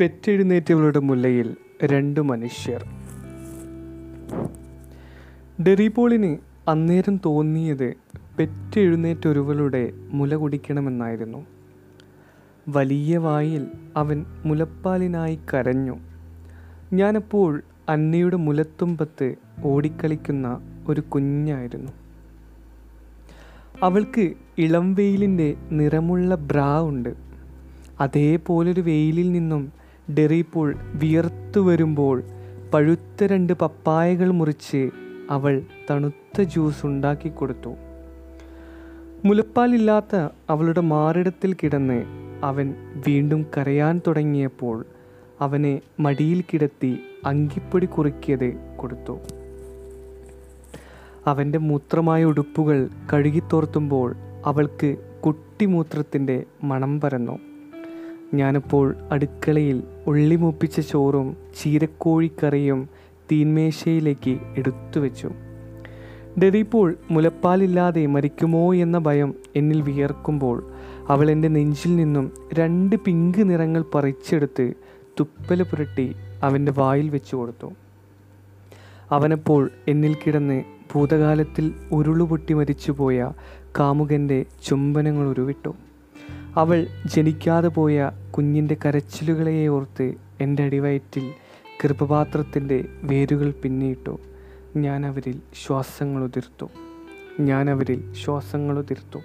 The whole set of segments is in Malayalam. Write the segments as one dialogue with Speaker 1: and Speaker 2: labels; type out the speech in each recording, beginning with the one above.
Speaker 1: പെറ്റെഴുന്നേറ്റവളുടെ മുല്ലയിൽ രണ്ട് മനുഷ്യർ. ഡെറിപോളിന് അന്നേരം തോന്നിയത് പെറ്റെഴുന്നേറ്റൊരുവളുടെ മുല കുടിക്കണമെന്നായിരുന്നു. വലിയ വായിൽ അവൻ മുലപ്പാലിനായി കരഞ്ഞു. ഞാനപ്പോൾ അന്നയുടെ മുലത്തുമ്പത്ത് ഓടിക്കളിക്കുന്ന ഒരു കുഞ്ഞായിരുന്നു. അവൾക്ക് ഇളം വെയിലിന്റെ നിറമുള്ള ബ്രാ ഉണ്ട്. അതേപോലൊരു വെയിലിൽ നിന്നും ഡെറിപ്പോൾ വിയർത്തു വരുമ്പോൾ പഴുത്ത രണ്ട് പപ്പായകൾ മുറിച്ച് അവൾ തണുത്ത ജ്യൂസ് ഉണ്ടാക്കി കൊടുത്തു മുലപ്പാലില്ലാത്ത അവളുടെ മാറിടത്തിൽ കിടന്ന് അവൻ വീണ്ടും കരയാൻ തുടങ്ങിയപ്പോൾ അവനെ മടിയിൽ കിടത്തി അങ്കിപ്പൊടി കുറുക്കിയത് കൊടുത്തു. അവന്റെ മൂത്രമായ ഉടുപ്പുകൾ കഴുകിത്തോർത്തുമ്പോൾ അവൾക്ക് കുട്ടിമൂത്രത്തിന്റെ മണം പരന്നു. ഞാനപ്പോൾ അടുക്കളയിൽ ഉള്ളി മുപ്പിച്ച ചോറും ചീരക്കോഴിക്കറിയും തീന്മേശയിലേക്ക് എടുത്തു വെച്ചു ഡെറിപ്പോൾ മുലപ്പാലില്ലാതെ മരിക്കുമോ എന്ന ഭയം എന്നിൽ വിയർക്കുമ്പോൾ അവൾ എന്റെ നെഞ്ചിൽ നിന്നും രണ്ട് പിങ്ക് നിറങ്ങൾ പറിച്ചെടുത്ത് തുപ്പല പുരട്ടി അവന്റെ വായിൽ വെച്ചു കൊടുത്തു. അവനപ്പോൾ എന്നിൽ കിടന്ന് ഭൂതകാലത്തിൽ ഉരുളുപൊട്ടി മരിച്ചുപോയ കാമുകന്റെ ചുംബനങ്ങൾ ഉരുവിട്ടു. അവൾ ജനിക്കാതെ പോയ കുഞ്ഞിന്റെ കരച്ചിലുകളെ ഓർത്ത് എന്റെ അടിവയറ്റിൽ കൃപപാത്രത്തിന്റെ വേരുകൾ പിന്നിട്ടു. ഞാൻ അവരിൽ ശ്വാസങ്ങൾ ഉതിർത്തു. ഞാൻ അവരിൽ ശ്വാസങ്ങൾ ഉതിർത്തു.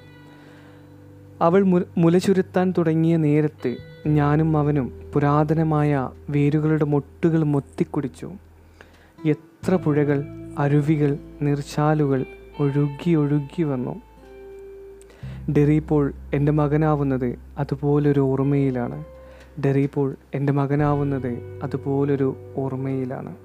Speaker 1: അവൾ മുല ചുരുത്താൻ തുടങ്ങിയ നേരത്ത് ഞാനും അവനും പുരാതനമായ വേരുകളുടെ മൊട്ടുകൾ മൊത്തിക്കുടിച്ചു. എത്ര പുഴകൾ അരുവികൾ നിർച്ചാലുകൾ ഒഴുകി ഒഴുകി വന്നു. ഡെറിപ്പോൾ എന്റെ മകനാവുന്നത് അതുപോലൊരു ഓർമ്മയിലാണ്. ഡെറിയിപ്പോൾ എന്റെ മകനാവുന്നത് അതുപോലൊരു ഓർമ്മയിലാണ്.